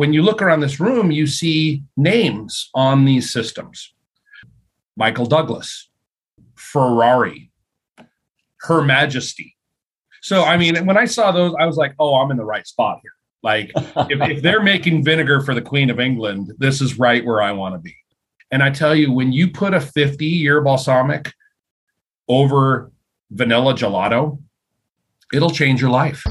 when you look around this room, you see names on these systems Michael Douglas, Ferrari, Her Majesty. So, I mean, when I saw those, I was like, oh, I'm in the right spot here. Like, if, if they're making vinegar for the Queen of England, this is right where I want to be. And I tell you, when you put a 50 year balsamic over vanilla gelato, it'll change your life.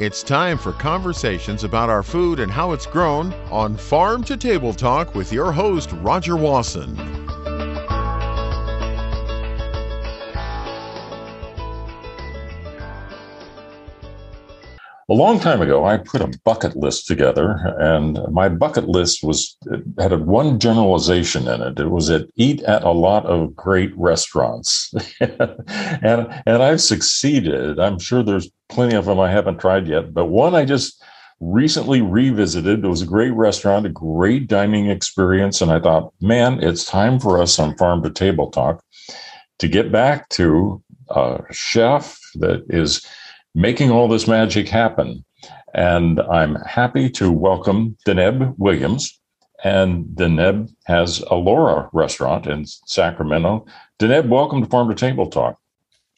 It's time for conversations about our food and how it's grown on Farm to Table Talk with your host, Roger Wasson. A long time ago, I put a bucket list together, and my bucket list was had a one generalization in it. It was that eat at a lot of great restaurants, and and I've succeeded. I'm sure there's plenty of them I haven't tried yet, but one I just recently revisited. It was a great restaurant, a great dining experience, and I thought, man, it's time for us on Farm to Table Talk to get back to a chef that is making all this magic happen. And I'm happy to welcome Deneb Williams. And Deneb has Allora restaurant in Sacramento. Deneb, welcome to Farm to Table Talk.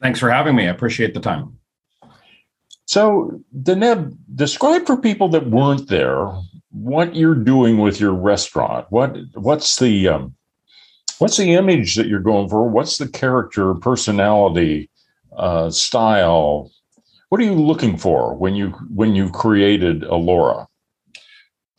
Thanks for having me. I appreciate the time. So, Deneb, describe for people that weren't there what you're doing with your restaurant. What what's the um, what's the image that you're going for? What's the character, personality, uh, style, what are you looking for when you when you created Allora?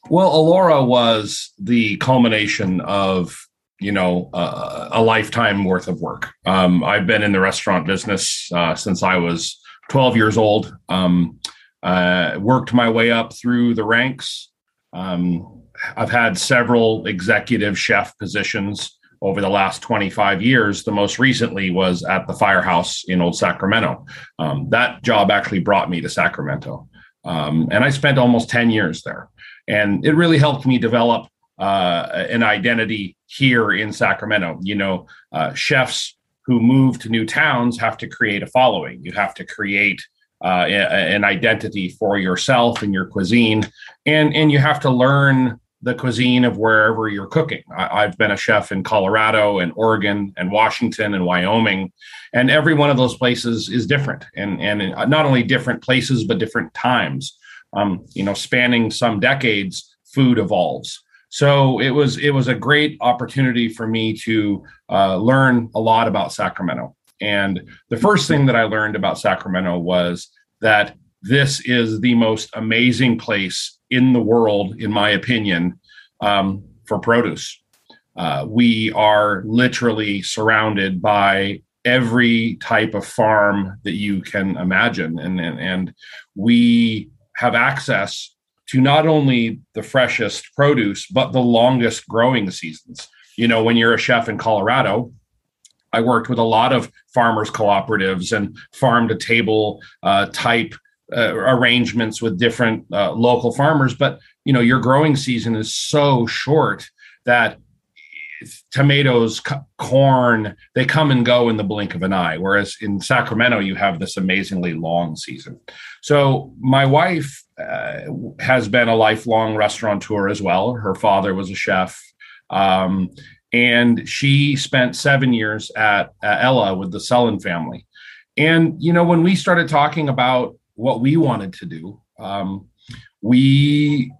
Well, Allora was the culmination of you know uh, a lifetime worth of work. Um, I've been in the restaurant business uh, since I was 12 years old. Um, uh, worked my way up through the ranks. Um, I've had several executive chef positions over the last 25 years. The most recently was at the Firehouse in Old Sacramento. Um, that job actually brought me to Sacramento. Um, and I spent almost 10 years there. And it really helped me develop uh, an identity here in Sacramento. You know, uh, chefs who move to new towns have to create a following, you have to create uh, an identity for yourself and your cuisine. And, and you have to learn the cuisine of wherever you're cooking. I, have been a chef in Colorado and Oregon and Washington and Wyoming, and every one of those places is different, and and not only different places but different times. Um, you know, spanning some decades, food evolves. So it was it was a great opportunity for me to uh, learn a lot about Sacramento. And the first thing that I learned about Sacramento was that this is the most amazing place in the world, in my opinion, um, for produce. Uh, we are literally surrounded by every type of farm that you can imagine, and, and, and we have access to not only the freshest produce but the longest growing seasons. You know, when you're a chef in Colorado, I worked with a lot of farmers cooperatives and farm to table uh, type uh, arrangements with different uh, local farmers but you know your growing season is so short that tomatoes corn they come and go in the blink of an eye whereas in sacramento you have this amazingly long season. So my wife uh, has been a lifelong restaurateur as well. Her father was a chef um, and she spent seven years at, at ella with the Selland family. And you know when we started talking about what we wanted to do. Um, we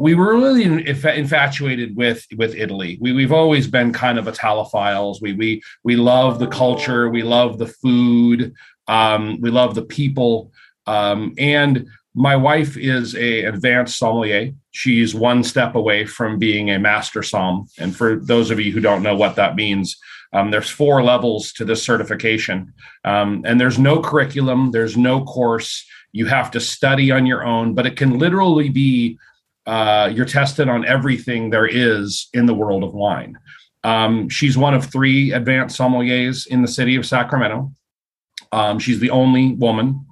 we were really infatuated with with Italy. We we've always been kind of Italophiles. We we we love the culture. We love the food. Um, we love the people. Um, and my wife is a advanced sommelier. She's one step away from being a master som. And for those of you who don't know what that means, um, there's four levels to this certification, um, and there's no curriculum, there's no course. You have to study on your own, but it can literally be uh, you're tested on everything there is in the world of wine. Um, she's one of three advanced sommeliers in the city of Sacramento. Um, she's the only woman,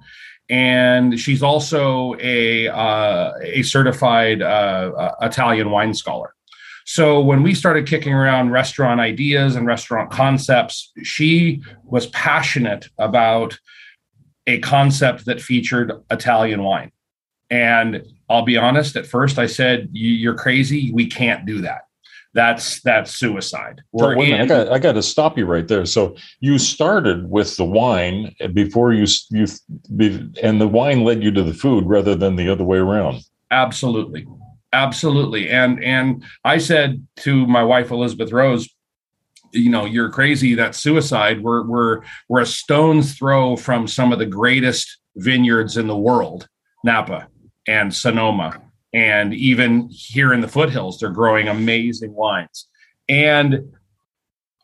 and she's also a uh, a certified uh, uh Italian wine scholar. So when we started kicking around restaurant ideas and restaurant concepts, she was passionate about a concept that featured Italian wine. And I'll be honest, at first I said, You're crazy. We can't do that. That's that's suicide. Wait in- I got I got to stop you right there. So you started with the wine before you you and the wine led you to the food rather than the other way around. Absolutely, absolutely. And and I said to my wife Elizabeth Rose, you know, you're crazy. That's suicide. We're we're we're a stone's throw from some of the greatest vineyards in the world, Napa and Sonoma. And even here in the foothills, they're growing amazing wines. And,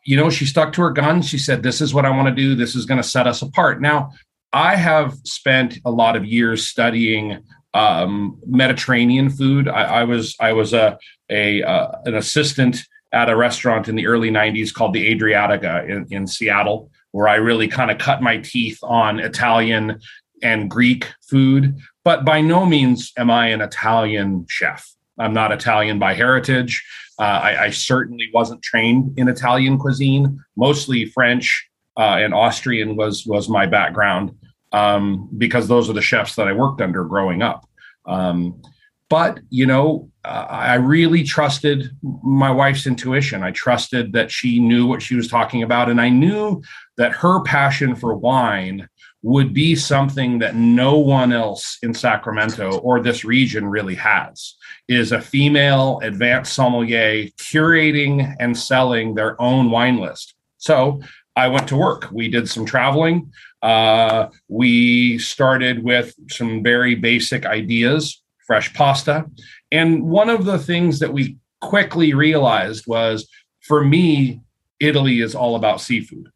you know, she stuck to her guns. She said, This is what I want to do. This is going to set us apart. Now, I have spent a lot of years studying um, Mediterranean food. I, I, was I was a, a uh, an assistant at a restaurant in the early 90s called the Adriatica in, in Seattle, where I really kind of cut my teeth on Italian and Greek food. But by no means am I an Italian chef. I'm not Italian by heritage. Uh, I, I, certainly wasn't trained in Italian cuisine. Mostly French uh, and Austrian was was my background um, because those are the chefs that I worked under growing up. Um, but you know, uh, I really trusted my wife's intuition. I trusted that she knew what she was talking about, and I knew that her passion for wine would be something that no one else in Sacramento or this region really has is a female advanced sommelier curating and selling their own wine list. So I went to work. We did some traveling. Uh, we started with some very basic ideas, fresh pasta. And one of the things that we quickly realized was for me, Italy is all about seafood.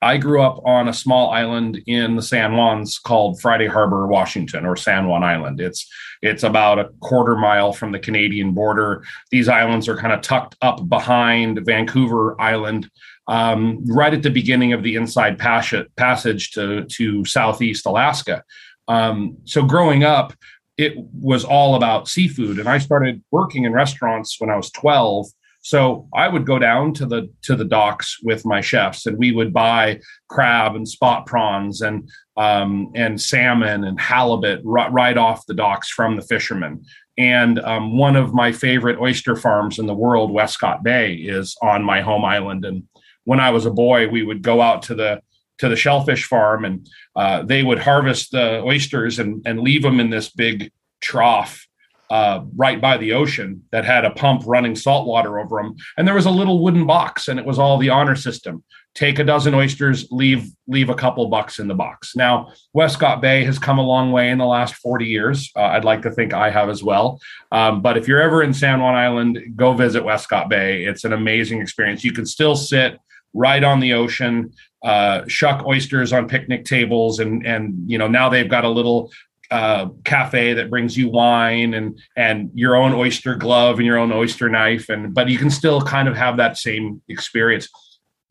I grew up on a small island in the San Juans called Friday Harbor, Washington, or San Juan Island. It's it's about a quarter mile from the Canadian border. These islands are kind of tucked up behind Vancouver Island, um, right at the beginning of the inside passage to to Southeast Alaska. Um, so growing up, it was all about seafood, and I started working in restaurants when I was twelve so I would go down to the to the docks with my chefs, and we would buy crab and spot prawns and um, and salmon and halibut r- right off the docks from the fishermen. And um, one of my favorite oyster farms in the world, Westcott Bay, is on my home island. And when I was a boy, we would go out to the to the shellfish farm, and uh, they would harvest the oysters and and leave them in this big trough uh, right by the ocean that had a pump running salt water over them. And there was a little wooden box, and it was all the honor system. Take a dozen oysters, leave leave a couple bucks in the box. Now, Westcott Bay has come a long way in the last 40 years. Uh, I'd like to think I have as well. Um, but if you're ever in San Juan Island, go visit Westcott Bay. It's an amazing experience. You can still sit right on the ocean, uh, shuck oysters on picnic tables, and and you know now they've got a little uh, cafe that brings you wine and and your own oyster glove and your own oyster knife and but you can still kind of have that same experience.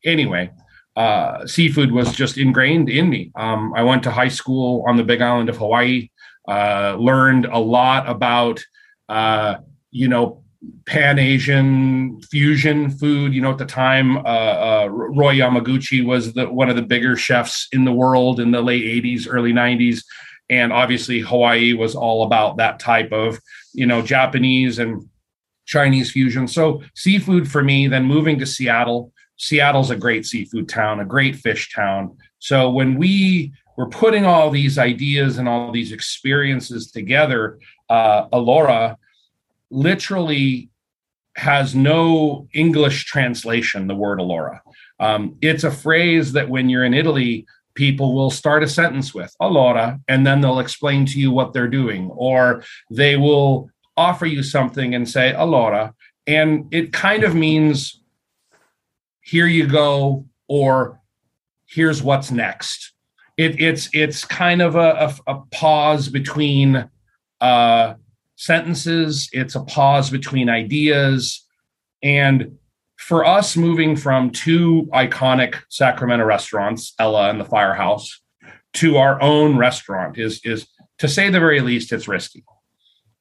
Anyway uh, seafood was just ingrained in me. Um, i went to high school on the big island of hawaii uh, learned a lot about uh, you know pan asian fusion food you know at the time uh, uh, roy yamaguchi was the, one of the bigger chefs in the world in the late 80s early 90s and obviously hawaii was all about that type of you know japanese and chinese fusion. So seafood for me then moving to seattle. Seattle's a great seafood town a great fish town. So when we were putting all these ideas and all these experiences together uh, allora literally has no english translation the word allora um, it's a phrase that when you're in italy people will start a sentence with allora and then they'll explain to you what they're doing. Or they will offer you something and say allora and it kind of means here you go or here's what's next. It, it's it's kind of a, a, a pause between uh, sentences it's a pause between ideas and for us moving from two iconic Sacramento restaurants, Ella and the Firehouse, to our own restaurant is is to say the very least, it's risky.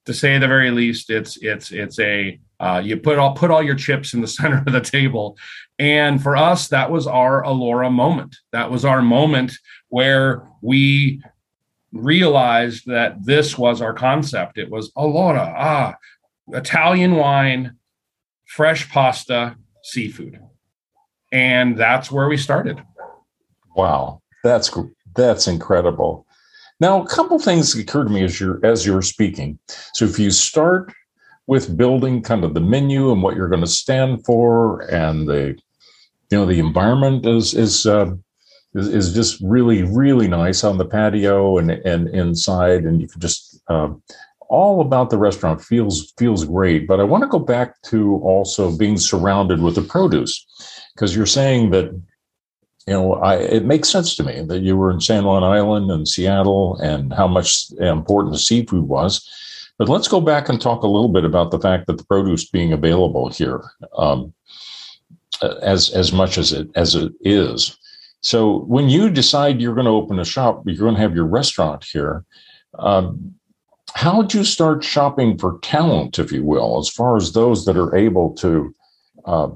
To say the very least, it's it's it's a Uh, you put all put all your chips in the center of the table, and for us, that was our Allora moment. That was our moment where we realized that this was our concept. It was Allora, ah, Italian wine, fresh pasta, seafood, and that's where we started. Wow, that's that's incredible. Now, a couple things occurred to me as you're as you were speaking. So, if you start with building kind of the menu and what you're going to stand for, and the you know the environment is is uh, is, is, just really really nice on the patio and and inside, and you can just uh, all about the restaurant feels feels great. But I want to go back to also being surrounded with the produce because you're saying that you know, I, it makes sense to me that you were in San Juan Island and Seattle and how much important the seafood was. But let's go back and talk a little bit about the fact that the produce being available here, um, as as much as it as it is. So when you decide you're going to open a shop, you're going to have your restaurant here. Um, how did you start shopping for talent, if you will, as far as those that are able to uh,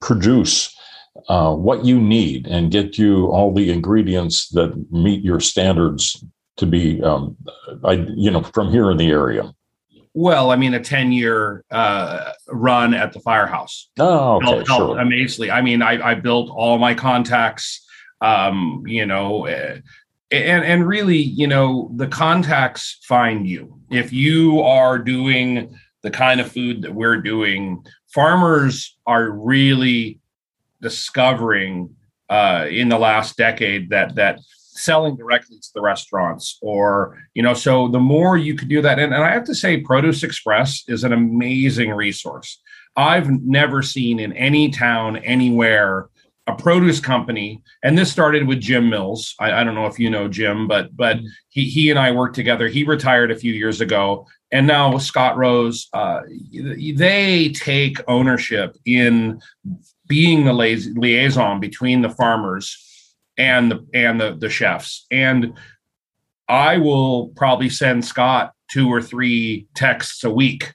produce uh, what you need and get you all the ingredients that meet your standards to be, um, I, you know, from here in the area? Well, I mean, a 10 year uh, run at the firehouse. Oh, okay, helped, helped sure. Amazingly. I mean, I, I, built all my contacts, um, you know, uh, and, and really, you know, the contacts find you. If you are doing the kind of food that we're doing, farmers are really discovering uh, in the last decade that that selling directly to the restaurants or you know so the more you could do that and, and i have to say produce express is an amazing resource i've never seen in any town anywhere a produce company and this started with jim mills. I, I don't know if you know jim but but mm-hmm. he, he and i worked together. He retired a few years ago and now with scott rose uh, they take ownership in being the liaison between the farmers and the and the, the chefs. And i will probably send scott two or three texts a week.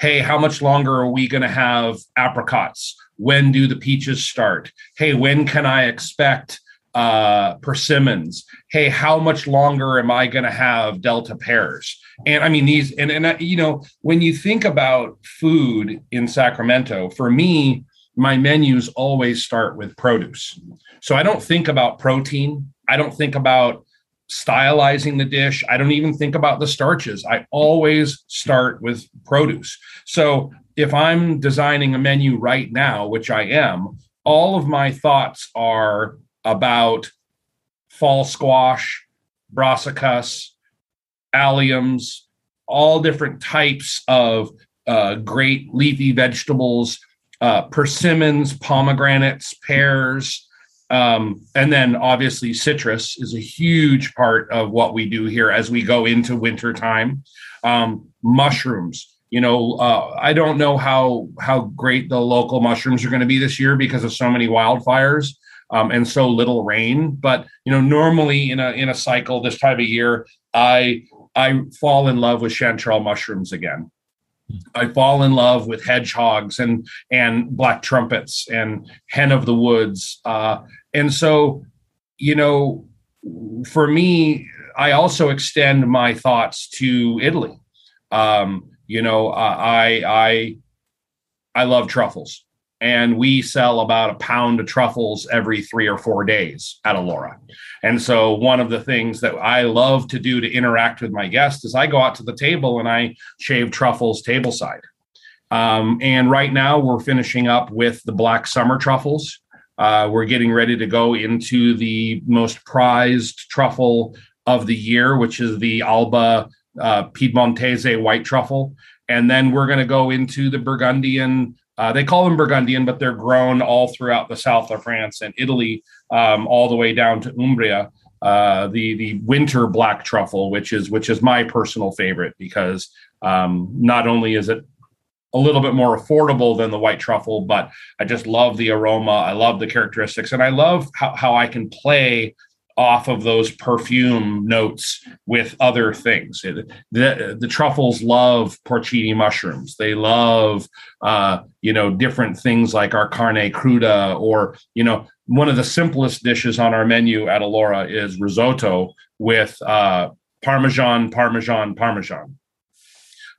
Hey how much longer are we going to have apricots when do the peaches start hey when can i expect uh, persimmons. Hey, how much longer am I going to have Delta pears? And I mean these, and and you know, when you think about food in Sacramento, for me, my menus always start with produce. So I don't think about protein. I don't think about stylizing the dish. I don't even think about the starches. I always start with produce. So if I'm designing a menu right now, which I am, all of my thoughts are about fall squash, brassicas, alliums, all different types of uh, great leafy vegetables uh, persimmons, pomegranates, pears, um, and then obviously citrus is a huge part of what we do here as we go into winter time. Um, mushrooms, you know, uh, I don't know how how great the local mushrooms are going to be this year because of so many wildfires. Um, and so little rain. But you know, normally in a in a cycle this time of year, I I fall in love with chanterelle mushrooms again. I fall in love with hedgehogs and and black trumpets and hen of the woods. Uh, and so, you know, for me, I also extend my thoughts to Italy. Um, you know, I I I love truffles and we sell about a pound of truffles every three or four days at Allora. And so, one of the things that I love to do to interact with my guests is I go out to the table and I shave truffles tableside. Um, and right now, we're finishing up with the black summer truffles. Uh, we're getting ready to go into the most prized truffle of the year, which is the Alba uh, Piedmontese white truffle. And then we're going to go into the Burgundian uh, they call them Burgundian, but they're grown all throughout the south of France and Italy, um, all the way down to Umbria. Uh, the the winter black truffle, which is which is my personal favorite because um, not only is it a little bit more affordable than the white truffle, but I just love the aroma. I love the characteristics, and I love how, how I can play off of those perfume notes with other things. The, the truffles love porcini mushrooms. They love, uh, you know, different things like our carne cruda, or you know, one of the simplest dishes on our menu at Allora is risotto with uh, Parmesan, Parmesan, Parmesan.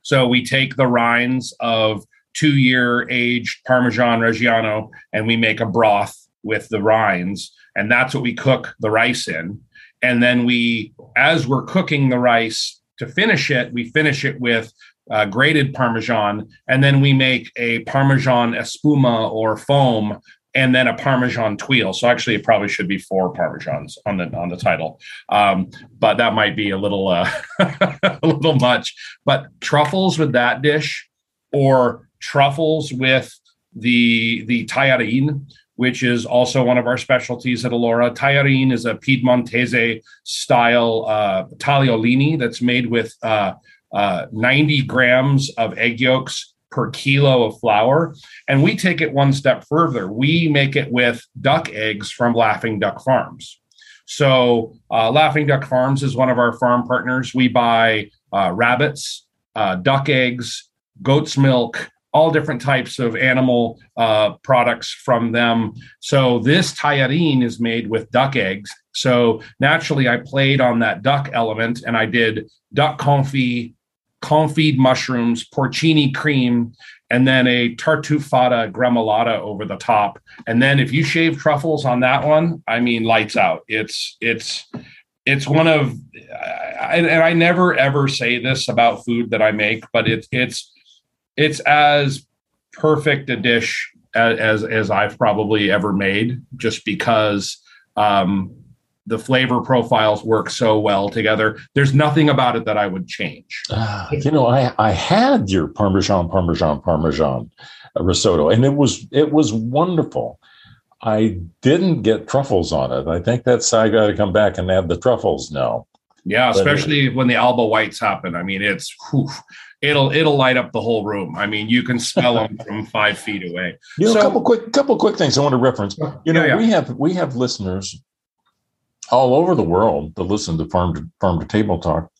So we take the rinds of two-year aged Parmesan Reggiano and we make a broth with the rinds and that's what we cook the rice in. And then we, as we're cooking the rice to finish it, we finish it with uh, grated Parmesan, and then we make a Parmesan espuma or foam, and then a Parmesan tuile. So actually, it probably should be four Parmesans on the on the title, um, but that might be a little uh, a little much. But truffles with that dish, or truffles with the the tajarin, which is also one of our specialties at Allora. Tajarin is a Piedmontese style uh, tagliolini that's made with uh, uh, 90 grams of egg yolks per kilo of flour. And we take it one step further. We make it with duck eggs from Laughing Duck Farms. So, uh, Laughing Duck Farms is one of our farm partners. We buy uh, rabbits, uh, duck eggs, goat's milk, all different types of animal uh, products from them. So this tajarin is made with duck eggs. So naturally, I played on that duck element and I did duck confit, confit mushrooms, porcini cream, and then a tartufata gremolata over the top. And then if you shave truffles on that one, I mean lights out. It's it's it's one of and I never ever say this about food that I make, but it's it's it's as perfect a dish as, as, as I've probably ever made, just because um, the flavor profiles work so well together. There's nothing about it that I would change. Uh, you know, I I had your Parmesan, Parmesan, Parmesan risotto, and it was it was wonderful. I didn't get truffles on it. I think that's I got to come back and add the truffles now. Yeah, especially when the Alba whites happen. I mean, it's whew, it'll it'll light up the whole room. I mean, you can smell them from five feet away. You know, so, a couple quick couple quick things I want to reference. You know, yeah, yeah. we have we have listeners all over the world that listen to farm to farm to table talk.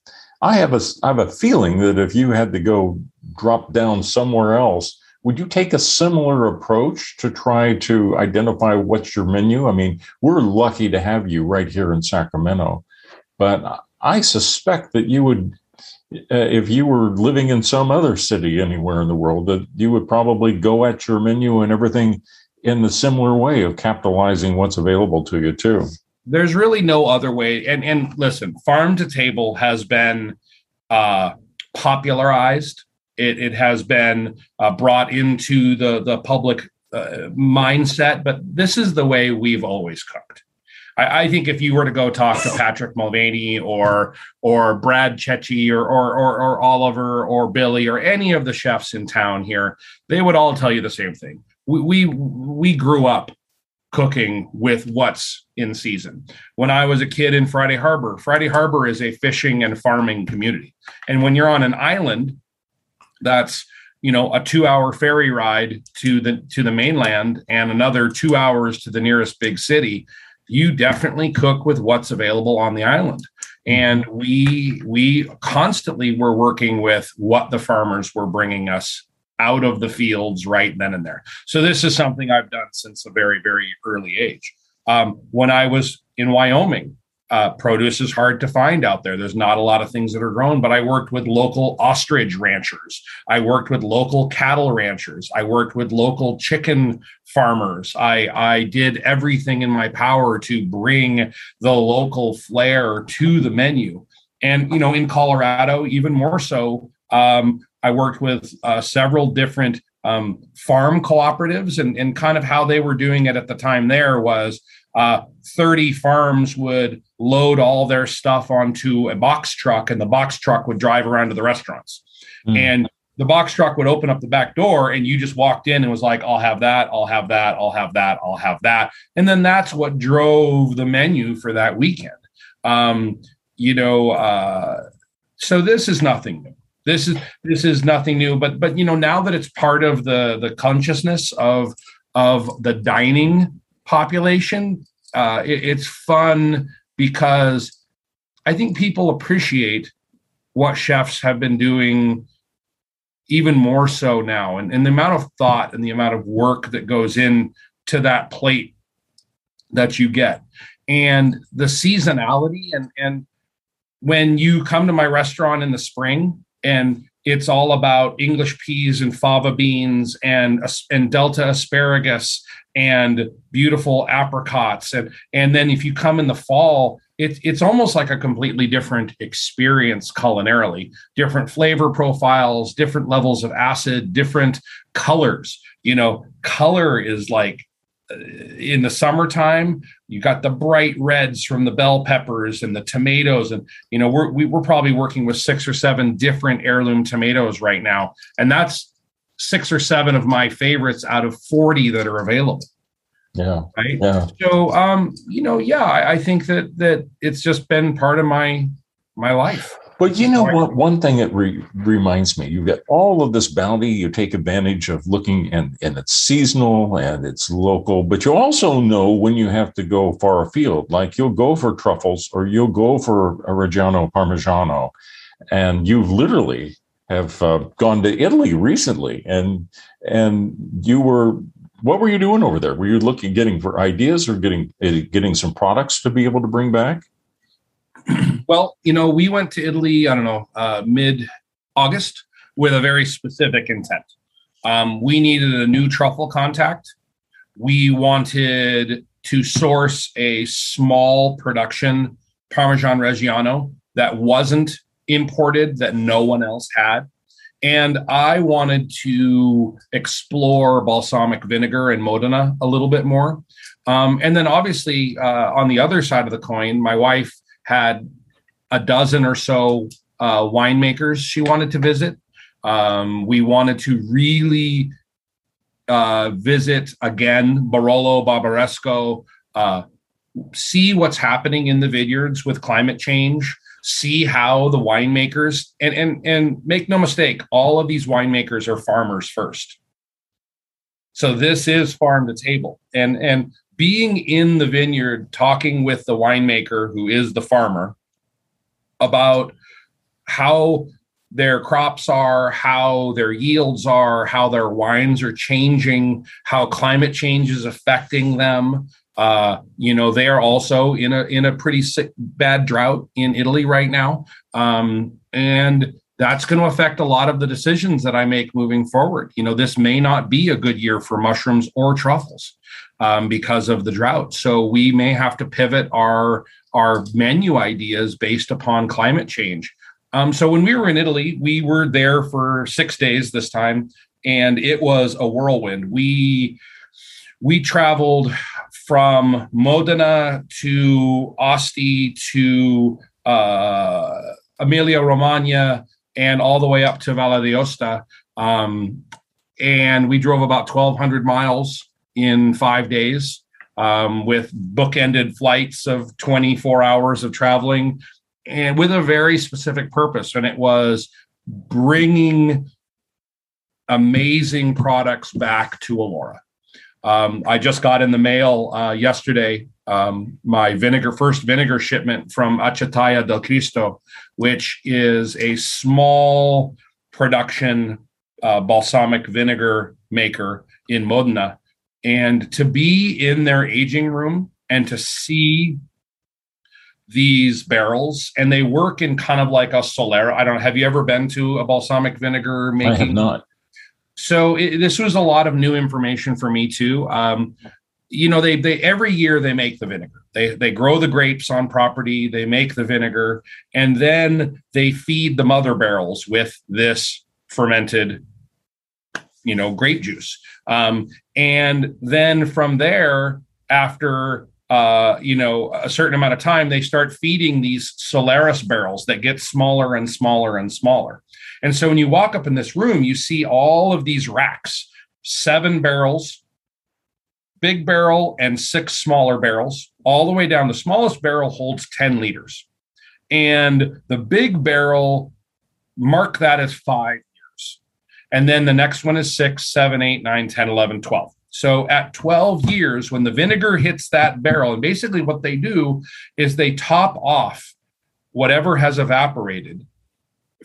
I have a I have a feeling that if you had to go drop down somewhere else, would you take a similar approach to try to identify what's your menu? I mean, we're lucky to have you right here in Sacramento, but I suspect that you would uh, if you were living in some other city anywhere in the world, that you would probably go at your menu and everything in the similar way of capitalizing what's available to you too. There's really no other way. And and listen, farm to table has been uh, popularized. It, it has been uh, brought into the the public uh, mindset, but this is the way we've always cooked. I, I, think if you were to go talk to Patrick Mulvaney or or Brad Cecchi or, or or or Oliver or Billy or any of the chefs in town here, they would all tell you the same thing. We we, we grew up cooking with what's in season. When I was a kid in Friday Harbor, Friday Harbor is a fishing and farming community. And when you're on an island that's you know a 2-hour ferry ride to the to the mainland and another 2 hours to the nearest big city, you definitely cook with what's available on the island. And we we constantly were working with what the farmers were bringing us out of the fields right then and there. So this is something i've done since a very very early age. Um, when i was in wyoming uh, produce is hard to find out there. There's not a lot of things that are grown, but I worked with local ostrich ranchers. I worked with local cattle ranchers. I worked with local chicken farmers. I, I did everything in my power to bring the local flair to the menu. And, you know, in Colorado, even more so, um, I worked with uh, several different um, farm cooperatives and, and kind of how they were doing it at the time there was uh, 30 farms would load all their stuff onto a box truck and the box truck would drive around to the restaurants. Mm. and the box truck would open up the back door and you just walked in and was like i'll have that i'll have that i'll have that i'll have that. And then that's what drove the menu for that weekend. Um, you know uh, so this is nothing new. This is this is nothing new but but you know now that it's part of the the consciousness of of the dining population uh, it, it's fun because I think people appreciate what chefs have been doing even more so now. And, and the amount of thought and the amount of work that goes in to that plate that you get. And the seasonality and and when you come to my restaurant in the spring and it's all about English peas and fava beans and and delta asparagus and beautiful apricots. And and then if you come in the fall it's it's almost like a completely different experience culinarily. Different flavor profiles different levels of acid different colors. You know color is like in the summertime you got the bright reds from the bell peppers and the tomatoes and you know we're we, are we are probably working with six or seven different heirloom tomatoes right now. And that's six or seven of my favorites out of 40 that are available. Yeah. Right? Yeah. So um you know yeah I, I think that that it's just been part of my my life but you know what? One thing that re- reminds me, you get all of this bounty. You take advantage of looking, and and it's seasonal and it's local. But you also know when you have to go far afield, like you'll go for truffles or you'll go for a Reggiano Parmigiano, and you've literally have uh, gone to Italy recently, and and you were what were you doing over there? Were you looking getting for ideas or getting eh, getting some products to be able to bring back? well, you know, we went to Italy, I don't know, uh, mid August with a very specific intent. Um, we needed a new truffle contact. We wanted to source a small production Parmesan Reggiano that wasn't imported, that no one else had. And I wanted to explore balsamic vinegar in Modena a little bit more. Um, and then, obviously, uh, on the other side of the coin, my wife had a dozen or so uh, winemakers she wanted to visit. Um, we wanted to really uh, visit again Barolo, Barbaresco, uh, see what's happening in the vineyards with climate change, see how the winemakers and and and make no mistake, all of these winemakers are farmers first. So this is farm to table, and and being in the vineyard, talking with the winemaker who is the farmer about how their crops are, how their yields are, how their wines are changing, how climate change is affecting them. Uh, you know, they are also in a in a pretty sick, bad drought in Italy right now, um, and that's going to affect a lot of the decisions that I make moving forward. You know, this may not be a good year for mushrooms or truffles um, because of the drought. So we may have to pivot our our menu ideas based upon climate change. Um, so when we were in Italy, we were there for six days this time, and it was a whirlwind. We we traveled from Modena to Asti to uh, Emilia Romagna and all the way up to Valle d'Aosta. Um, and we drove about 1,200 miles in five days um, with bookended flights of 24 hours of traveling and with a very specific purpose. And it was bringing amazing products back to Allora. Um, I just got in the mail uh, yesterday um, my vinegar first vinegar shipment from Acetaia del Cristo, which is a small production uh, balsamic vinegar maker in Modena. And to be in their aging room and to see these barrels and they work in kind of like a solera. I don't know have you ever been to a balsamic vinegar making i have not. So it, this was a lot of new information for me too. Um, you know they they every year they make the vinegar. They they grow the grapes on property they make the vinegar and then they feed the mother barrels with this fermented you know grape juice. Um, and then from there after uh, you know a certain amount of time they start feeding these soleras barrels that get smaller and smaller and smaller. And so when you walk up in this room you see all of these racks seven barrels big barrel and six smaller barrels all the way down the smallest barrel holds 10 liters and the big barrel mark that as five years. and then the next one is six, seven, eight, nine, 10, 11, 12. So at 12 years, when the vinegar hits that barrel, and basically what they do is they top off whatever has evaporated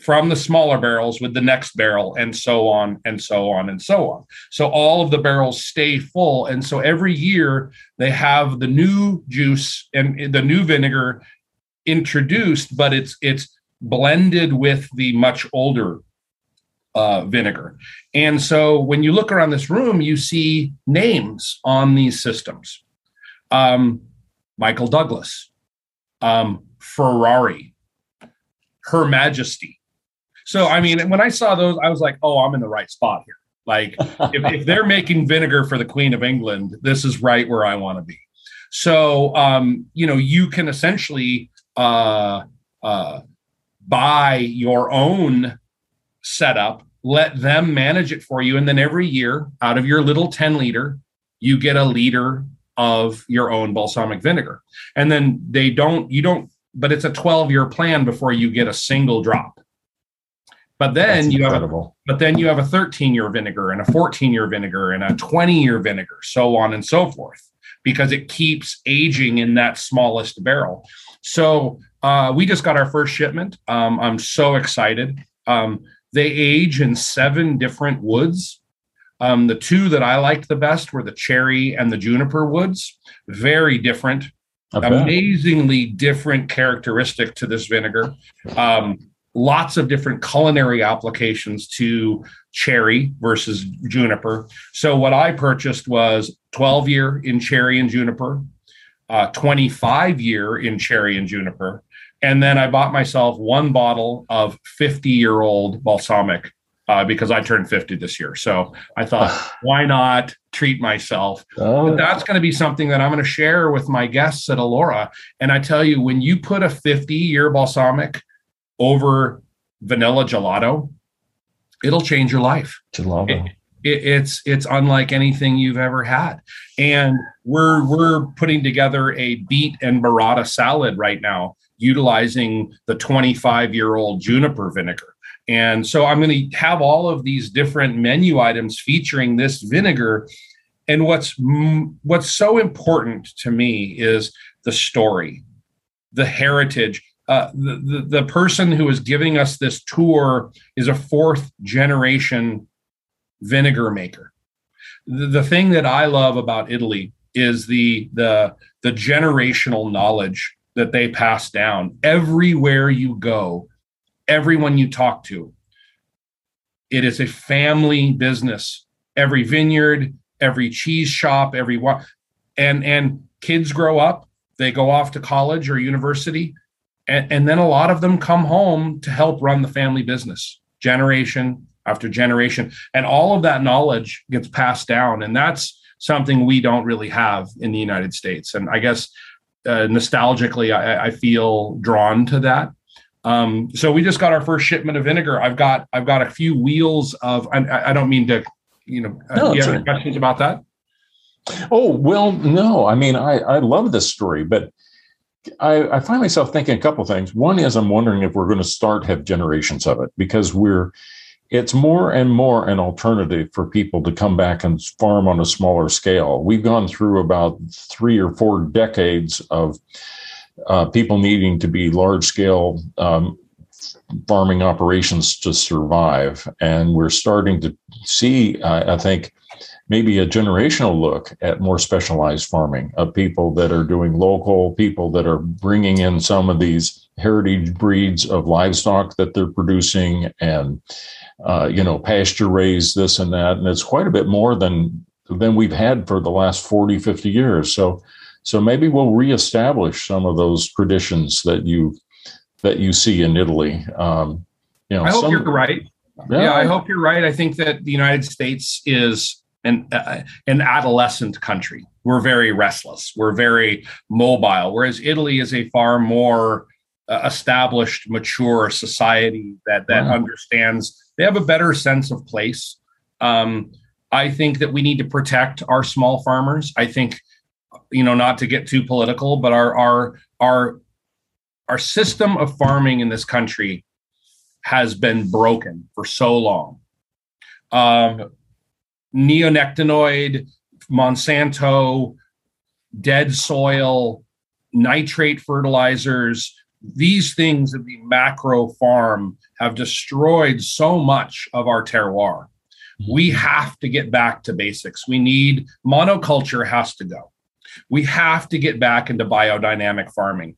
from the smaller barrels with the next barrel and so on and so on and so on. So all of the barrels stay full. And so every year they have the new juice and the new vinegar introduced, but it's it's blended with the much older uh, vinegar. And so when you look around this room, you see names on these systems. Um, Michael Douglas, um, Ferrari, Her Majesty, so, I mean, when I saw those, I was like, oh, I'm in the right spot here. Like, if, if, they're making vinegar for the Queen of England, this is right where I want to be. So, um, you know, you can essentially uh, uh, buy your own setup, let them manage it for you. And then every year, out of your little 10 liter, you get a liter of your own balsamic vinegar. And then they don't, you don't, but it's a 12 year plan before you get a single drop. But then That's you incredible. have a, but then you have a 13 year vinegar and a 14 year vinegar and a 20 year vinegar, so on and so forth, because it keeps aging in that smallest barrel. So uh, we just got our first shipment. Um, I'm so excited. Um, they age in seven different woods. Um, the two that I liked the best were the cherry and the juniper woods. Very different, amazingly different characteristic to this vinegar. Um, lots of different culinary applications to cherry versus juniper. So what I purchased was 12 year in cherry and juniper, uh, 25 year in cherry and juniper, and then I bought myself one bottle of 50 year old balsamic uh, because I turned 50 this year. So I thought, why not treat myself? Oh. But that's going to be something that I'm going to share with my guests at Allora. And I tell you, when you put a 50 year balsamic over vanilla gelato, it'll change your life. Gelato. It, it, it's it's unlike anything you've ever had, and we're we're putting together a beet and burrata salad right now, utilizing the 25 year old juniper vinegar. And so I'm going to have all of these different menu items featuring this vinegar. And what's what's so important to me is the story, the heritage uh, the, the, the person who is giving us this tour is a fourth generation vinegar maker. The, the thing that I love about Italy is the the the generational knowledge that they pass down everywhere you go, everyone you talk to. It is a family business. Every vineyard, every cheese shop, everyone, and and kids grow up. They go off to college or university and, and then a lot of them come home to help run the family business generation after generation. And all of that knowledge gets passed down and that's something we don't really have in the united states. And i guess uh, nostalgically I, I, feel drawn to that. Um, so we just got our first shipment of vinegar. I've got i've got a few wheels of i, I don't mean to you know uh, no, do you have any questions about that? Oh well no. I mean i i love this story but I, I, find myself thinking a couple things. One is I'm wondering if we're going to start have generations of it because we're it's more and more an alternative for people to come back and farm on a smaller scale. We've gone through about three or four decades of uh, people needing to be large scale um, farming operations to survive, and we're starting to see, uh, I think, maybe a generational look at more specialized farming of people that are doing local, people that are bringing in some of these heritage breeds of livestock that they're producing and uh, you know pasture raised this and that. And it's quite a bit more than than we've had for the last 40 50 years. So so maybe we'll reestablish some of those traditions that you that you see in italy. Um, you know i hope some, you're right. Yeah. yeah i hope you're right. I think that the united states is an uh, an adolescent country. We're very restless. We're very mobile. Whereas Italy is a far more uh, established, mature society that that wow. understands. They have a better sense of place. Um, I think that we need to protect our small farmers. I think, you know, not to get too political, but our our our our system of farming in this country has been broken for so long. Um, neonicotinoid Monsanto, dead soil, nitrate fertilizers, these things of the macro farm have destroyed so much of our terroir. We have to get back to basics. We need monoculture has to go. We have to get back into biodynamic farming.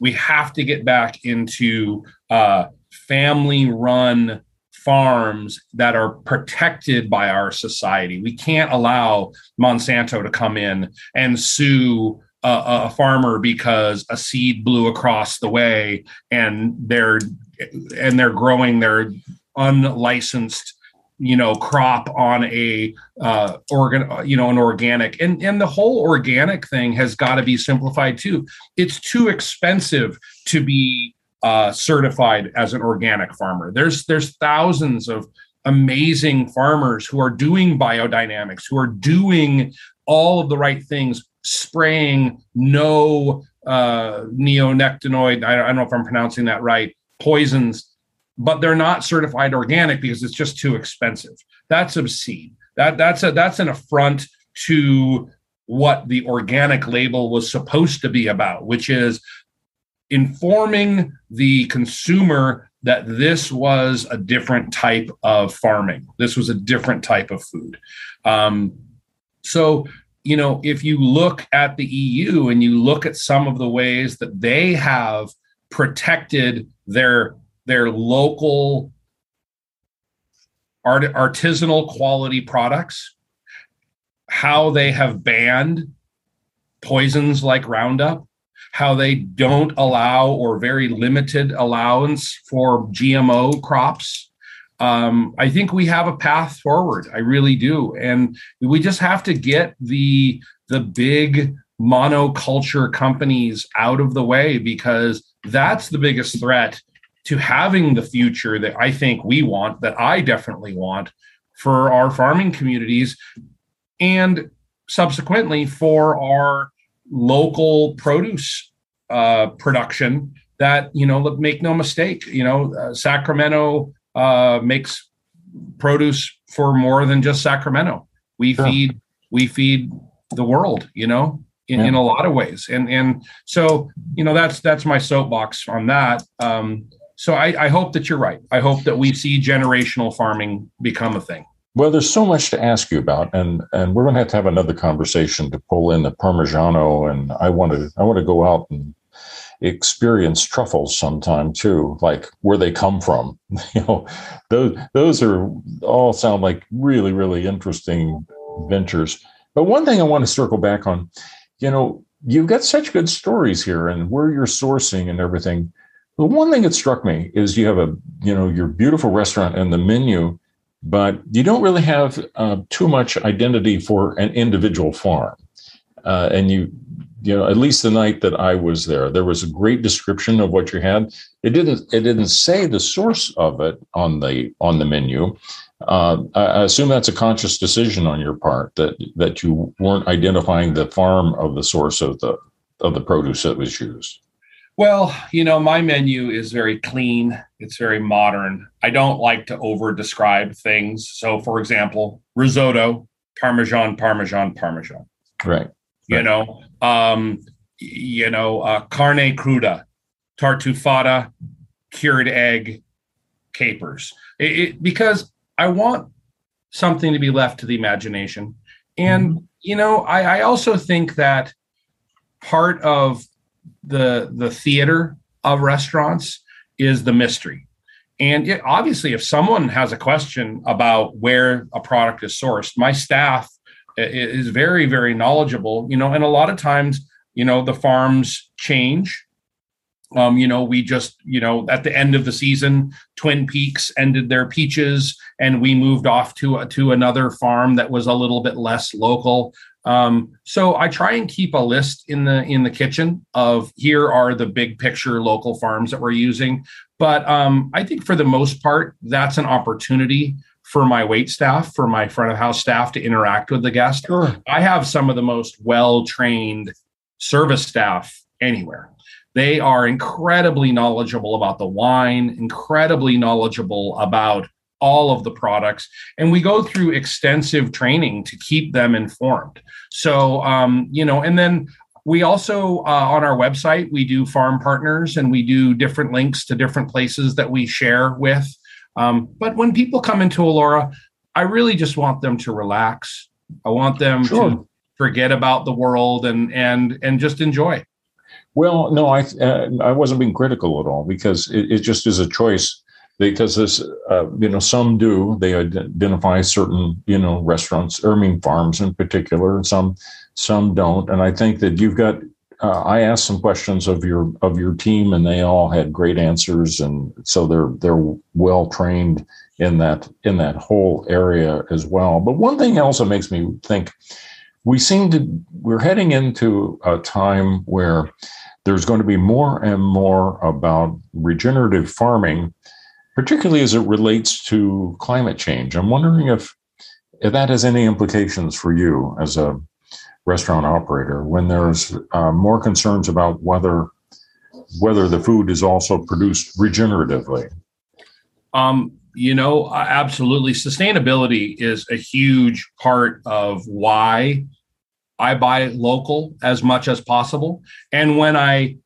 We have to get back into uh, family run farms that are protected by our society. We can't allow Monsanto to come in and sue a, a, farmer because a seed blew across the way and they're and they're growing their unlicensed you know crop on a uh organ you know an organic and and the whole organic thing has got to be simplified too it's too expensive to be uh certified as an organic farmer there's there's thousands of amazing farmers who are doing biodynamics who are doing all of the right things spraying no uh, neonicotinoid, I, I don't know if I'm pronouncing that right, poisons, but they're not certified organic because it's just too expensive. That's obscene. That that's a that's an affront to what the organic label was supposed to be about, which is informing the consumer that this was a different type of farming. This was a different type of food. Um, so you know, if you look at the EU and you look at some of the ways that they have protected their their local art, artisanal quality products, how they have banned poisons like Roundup, how they don't allow or very limited allowance for GMO crops, um, I think we have a path forward. I really do, and we just have to get the the big monoculture companies out of the way because that's the biggest threat to having the future that I think we want, that I definitely want for our farming communities, and subsequently for our local produce uh, production. That you know, make no mistake, you know, uh, Sacramento uh, makes produce for more than just Sacramento. We feed we feed the world, you know, in, yeah. in a lot of ways. And and so you know that's that's my soapbox on that. Um, so I, I hope that you're right. I hope that we see generational farming become a thing. Well, there's so much to ask you about, and and we're going to have to have another conversation to pull in the Parmigiano, and I want to I want to go out and experience truffles sometime too, like where they come from. you know, those those are all sound like really really interesting ventures. But one thing I want to circle back on, you know, you've got such good stories here and where you're sourcing and everything. The one thing that struck me is you have a you know your beautiful restaurant and the menu, but you don't really have uh, too much identity for an individual farm. Uh, and you you know, at least the night that I was there, there was a great description of what you had. It didn't it didn't say the source of it on the on the menu. Uh, I assume that's a conscious decision on your part that that you weren't identifying the farm of the source of the of the produce that was used. Well, you know, my menu is very clean. It's very modern. I don't like to over describe things. So, for example, risotto, Parmesan, Parmesan, Parmesan. Right. You right. know, um, you know, uh, carne cruda, tartufata, cured egg, capers. It, it, because I want something to be left to the imagination. And, mm-hmm. you know, I, I also think that part of the the theater of restaurants is the mystery. And obviously, if someone has a question about where a product is sourced, my staff is very very knowledgeable you know and a lot of times you know the farms change um, you know, we just, you know, at the end of the season, Twin Peaks ended their peaches, and we moved off to a, to another farm that was a little bit less local. Um, so I try and keep a list in the in the kitchen of here are the big picture local farms that we're using. But um, I think for the most part, that's an opportunity for my wait staff, for my front of house staff to interact with the guest. Sure. I have some of the most well trained service staff anywhere. They are incredibly knowledgeable about the wine, incredibly knowledgeable about all of the products, and we go through extensive training to keep them informed. So, um, you know, and then we also uh, on our website we do farm partners and we do different links to different places that we share with. Um, but when people come into Allora, I really just want them to relax. I want them sure. to forget about the world and and and just enjoy. Well, no, I uh, I wasn't being critical at all because it, it just is a choice. Because this, uh, you know, some do they identify certain, you know, restaurants, I mean farms in particular, and some some don't. And I think that you've got. Uh, I asked some questions of your of your team, and they all had great answers, and so they're they're well trained in that in that whole area as well. But one thing also makes me think we seem to we're heading into a time where there's going to be more and more about regenerative farming, particularly as it relates to climate change. I'm wondering if, if that has any implications for you as a restaurant operator when there's uh, more concerns about whether whether the food is also produced regeneratively. Um, you know, absolutely. Sustainability is a huge part of why I buy local as much as possible. And when I,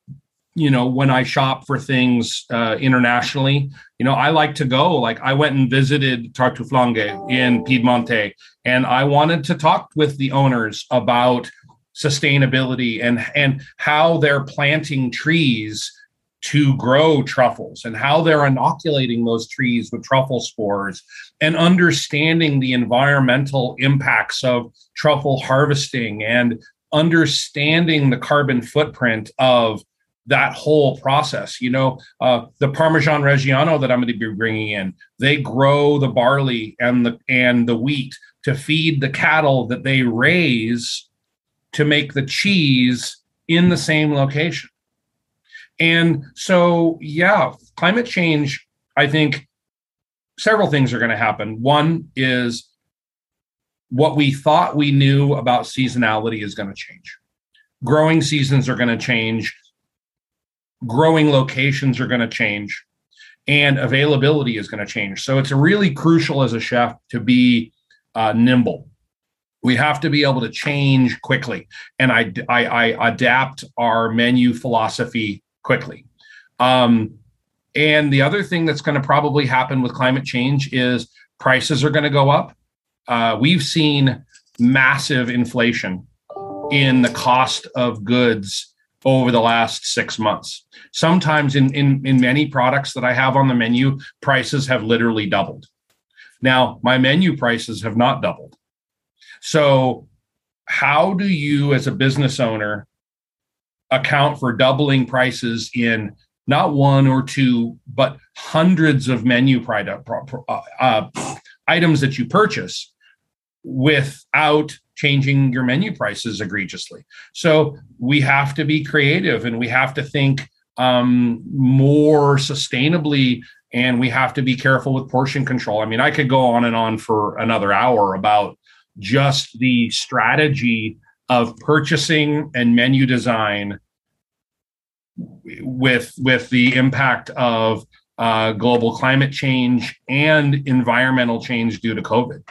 you know, when I shop for things uh, internationally, you know, I like to go. Like I went and visited Tartuflanghe in Piedmonte, and I wanted to talk with the owners about sustainability and and how they're planting trees to grow truffles and how they're inoculating those trees with truffle spores and understanding the environmental impacts of truffle harvesting and understanding the carbon footprint of that whole process. You know, uh, the Parmesan Reggiano that I'm going to be bringing in, they grow the barley and the and the wheat to feed the cattle that they raise to make the cheese in the same location. And so, yeah, climate change, I think several things are going to happen. One is what we thought we knew about seasonality is going to change. Growing seasons are going to change. Growing locations are going to change. And availability is going to change. So it's really crucial as a chef to be uh, nimble. We have to be able to change quickly. And I, I, I adapt our menu philosophy quickly. Um, and the other thing that's going to probably happen with climate change is prices are going to go up. Uh, we've seen massive inflation in the cost of goods over the last six months. Sometimes in, in, in many products that I have on the menu, prices have literally doubled. Now, my menu prices have not doubled. So, how do you, as a business owner, account for doubling prices in not one or two, but hundreds of menu product, uh, uh, items that you purchase without changing your menu prices egregiously. So we have to be creative and we have to think um, more sustainably and we have to be careful with portion control. I mean, I could go on and on for another hour about just the strategy of purchasing and menu design with with the impact of uh, global climate change and environmental change due to COVID.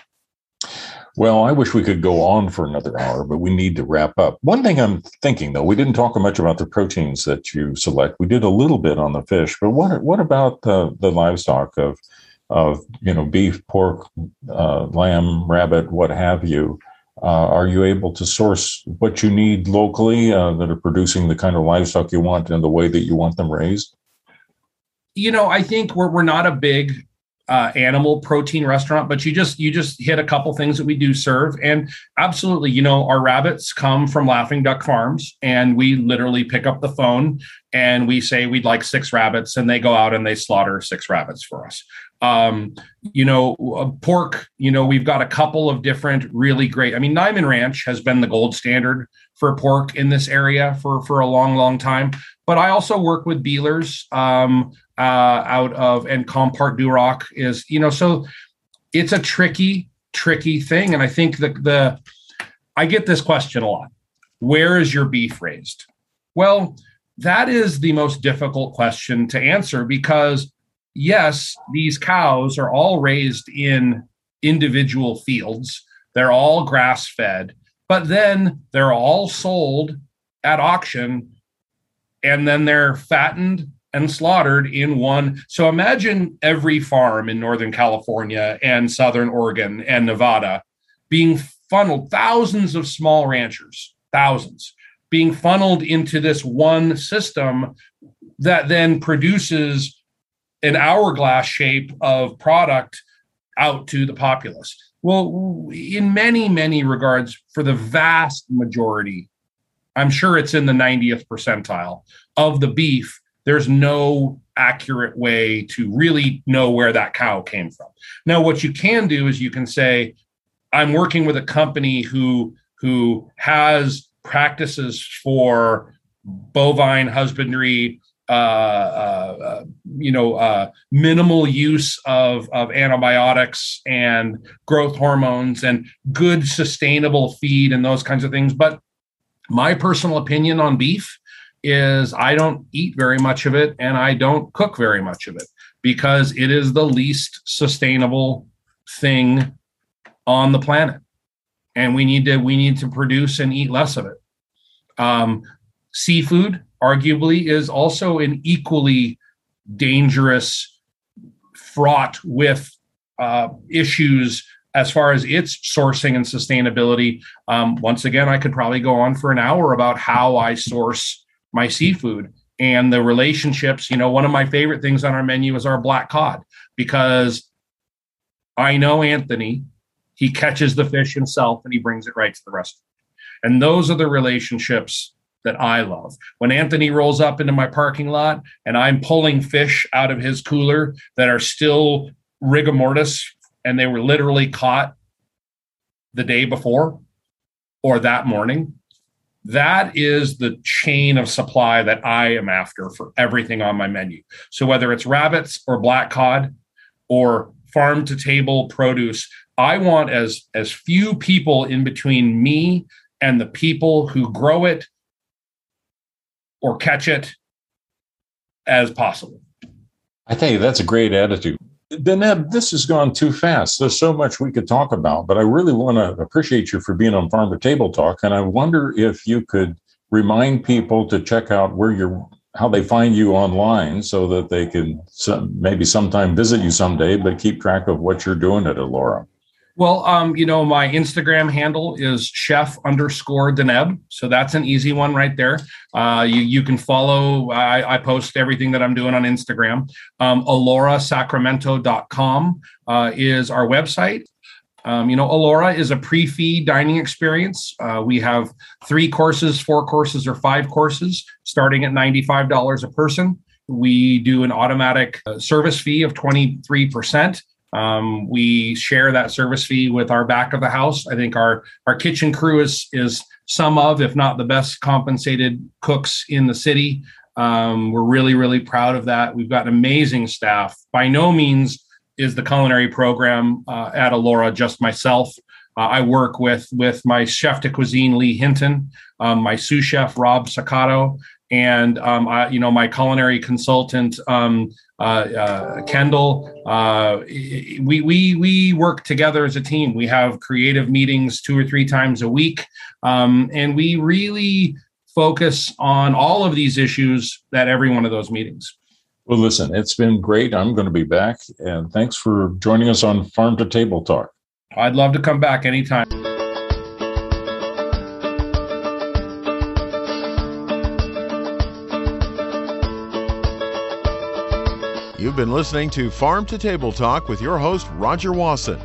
Well, I wish we could go on for another hour, but we need to wrap up. One thing I'm thinking, though, we didn't talk much about the proteins that you select. We did a little bit on the fish, but what what about the the livestock of of you know beef, pork, uh, lamb, rabbit, what have you? Uh, are you able to source what you need locally uh, that are producing the kind of livestock you want and the way that you want them raised? You know, I think we're we're not a big uh, animal protein restaurant, but you just you just hit a couple things that we do serve, and absolutely, you know, our rabbits come from Laughing Duck Farms, and we literally pick up the phone and we say we'd like six rabbits, and they go out and they slaughter six rabbits for us um, you know, uh, pork, you know, we've got a couple of different really great. I mean, Niman Ranch has been the gold standard for pork in this area for for a long, long time. But I also work with dealers um, uh, out of and Compart Duroc is, you know, so it's a tricky, tricky thing. And I think that the I get this question a lot. Where is your beef raised? Well, that is the most difficult question to answer because yes, these cows are all raised in individual fields, they're all grass fed, but then they're all sold at auction and then they're fattened and slaughtered in one. So imagine every farm in Northern California and Southern Oregon and Nevada being funneled, thousands of small ranchers, thousands, being funneled into this one system that then produces an hourglass shape of product out to the populace. Well, in many, many regards, for the vast majority, I'm sure it's in the 90th percentile of the beef, there's no accurate way to really know where that cow came from. Now, what you can do is you can say, I'm working with a company who who has practices for bovine husbandry uh, uh, uh, you know, uh, minimal use of, of antibiotics and growth hormones and good sustainable feed and those kinds of things. But my personal opinion on beef is I don't eat very much of it and I don't cook very much of it because it is the least sustainable thing on the planet and we need to we need to produce and eat less of it um, seafood arguably is also an equally dangerous, fraught with uh, issues as far as its sourcing and sustainability. Um, once again, I could probably go on for an hour about how I source my seafood and the relationships. You know, one of my favorite things on our menu is our black cod because I know Anthony, he catches the fish himself and he brings it right to the restaurant. And those are the relationships that I love. When Anthony rolls up into my parking lot and I'm pulling fish out of his cooler that are still rigor mortis and they were literally caught the day before or that morning, that is the chain of supply that I am after for everything on my menu. So whether it's rabbits or black cod or farm to table produce, I want as as few people in between me and the people who grow it or catch it as possible. I you, that's a great attitude. Deneb, this has gone too fast. There's so much we could talk about, but I really want to appreciate you for being on Farm to Table Talk. And I wonder if you could remind people to check out where you're, how they find you online so that they can some, maybe sometime visit you someday, but keep track of what you're doing at Allora. Well, um, you know, my Instagram handle is chef underscore Deneb. So that's an easy one right there. Uh, you, you can follow, I, I, post everything that I'm doing on Instagram. Um, AlloraSacramento.com uh, is our website. Um, you know, Allora is a prix fixe dining experience. Uh, we have three courses, four courses, or five courses, starting at $95 a person. We do an automatic uh, service fee of 23%. Um, we share that service fee with our back of the house. I think our our kitchen crew is is some of, if not the best compensated cooks in the city. Um, we're really really proud of that. We've got an amazing staff. By no means is the culinary program uh, at Allora just myself. Uh, I work with with my chef de cuisine Lee Hinton, um, my sous chef Rob Sacato, and um, I, you know my culinary consultant um, Kendall. Uh, we we we work together as a team. We have creative meetings two or three times a week, um, and we really focus on all of these issues at every one of those meetings. Well, listen, it's been great. I'm going to be back, and thanks for joining us on Farm to Table Talk. I'd love to come back anytime. You've been listening to Farm to Table Talk with your host, Roger Wasson.